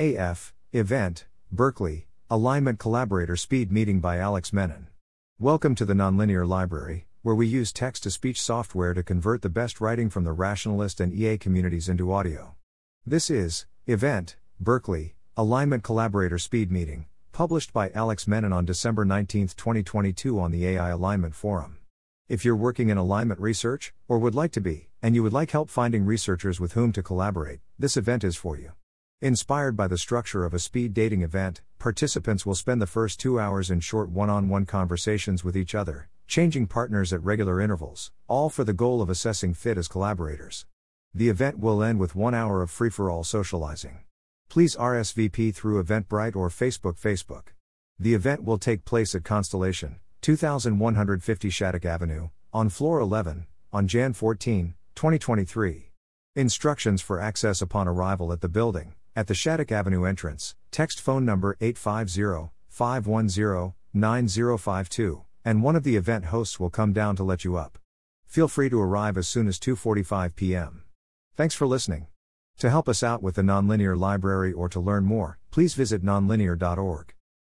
AF, Event, Berkeley, Alignment Collaborator Speed Meeting by Alex Mennen. Welcome to the Nonlinear Library, where we use text to speech software to convert the best writing from the rationalist and EA communities into audio. This is Event, Berkeley, Alignment Collaborator Speed Meeting, published by Alex Mennen on December 19, 2022 on the AI Alignment Forum. If you're working in alignment research, or would like to be, and you would like help finding researchers with whom to collaborate, this event is for you. Inspired by the structure of a speed dating event, participants will spend the first two hours in short one on one conversations with each other, changing partners at regular intervals, all for the goal of assessing fit as collaborators. The event will end with one hour of free for all socializing. Please RSVP through Eventbrite or Facebook. Facebook. The event will take place at Constellation, 2150 Shattuck Avenue, on floor 11, on Jan 14, 2023. Instructions for access upon arrival at the building, at the Shattuck Avenue entrance, text phone number 850 510 9052, and one of the event hosts will come down to let you up. Feel free to arrive as soon as 2:45 p.m. Thanks for listening. To help us out with the Nonlinear Library or to learn more, please visit nonlinear.org.